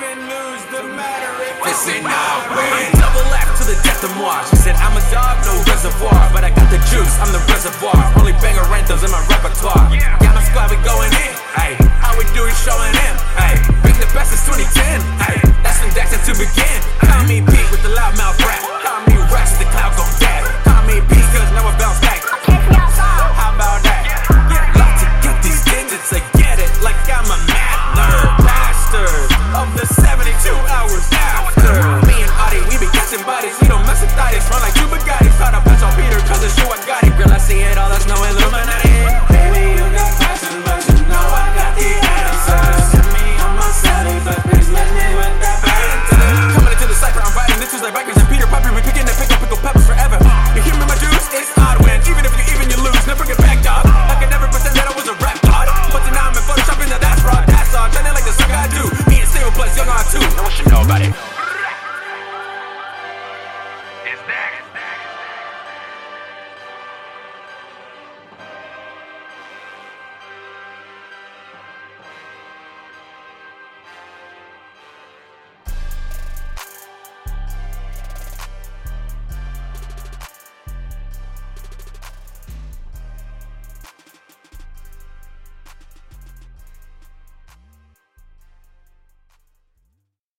even lose the matter if it's in our way. Double F to the death of March. Said I'm a dog, no reservoir, but I got the juice. I'm the reservoir.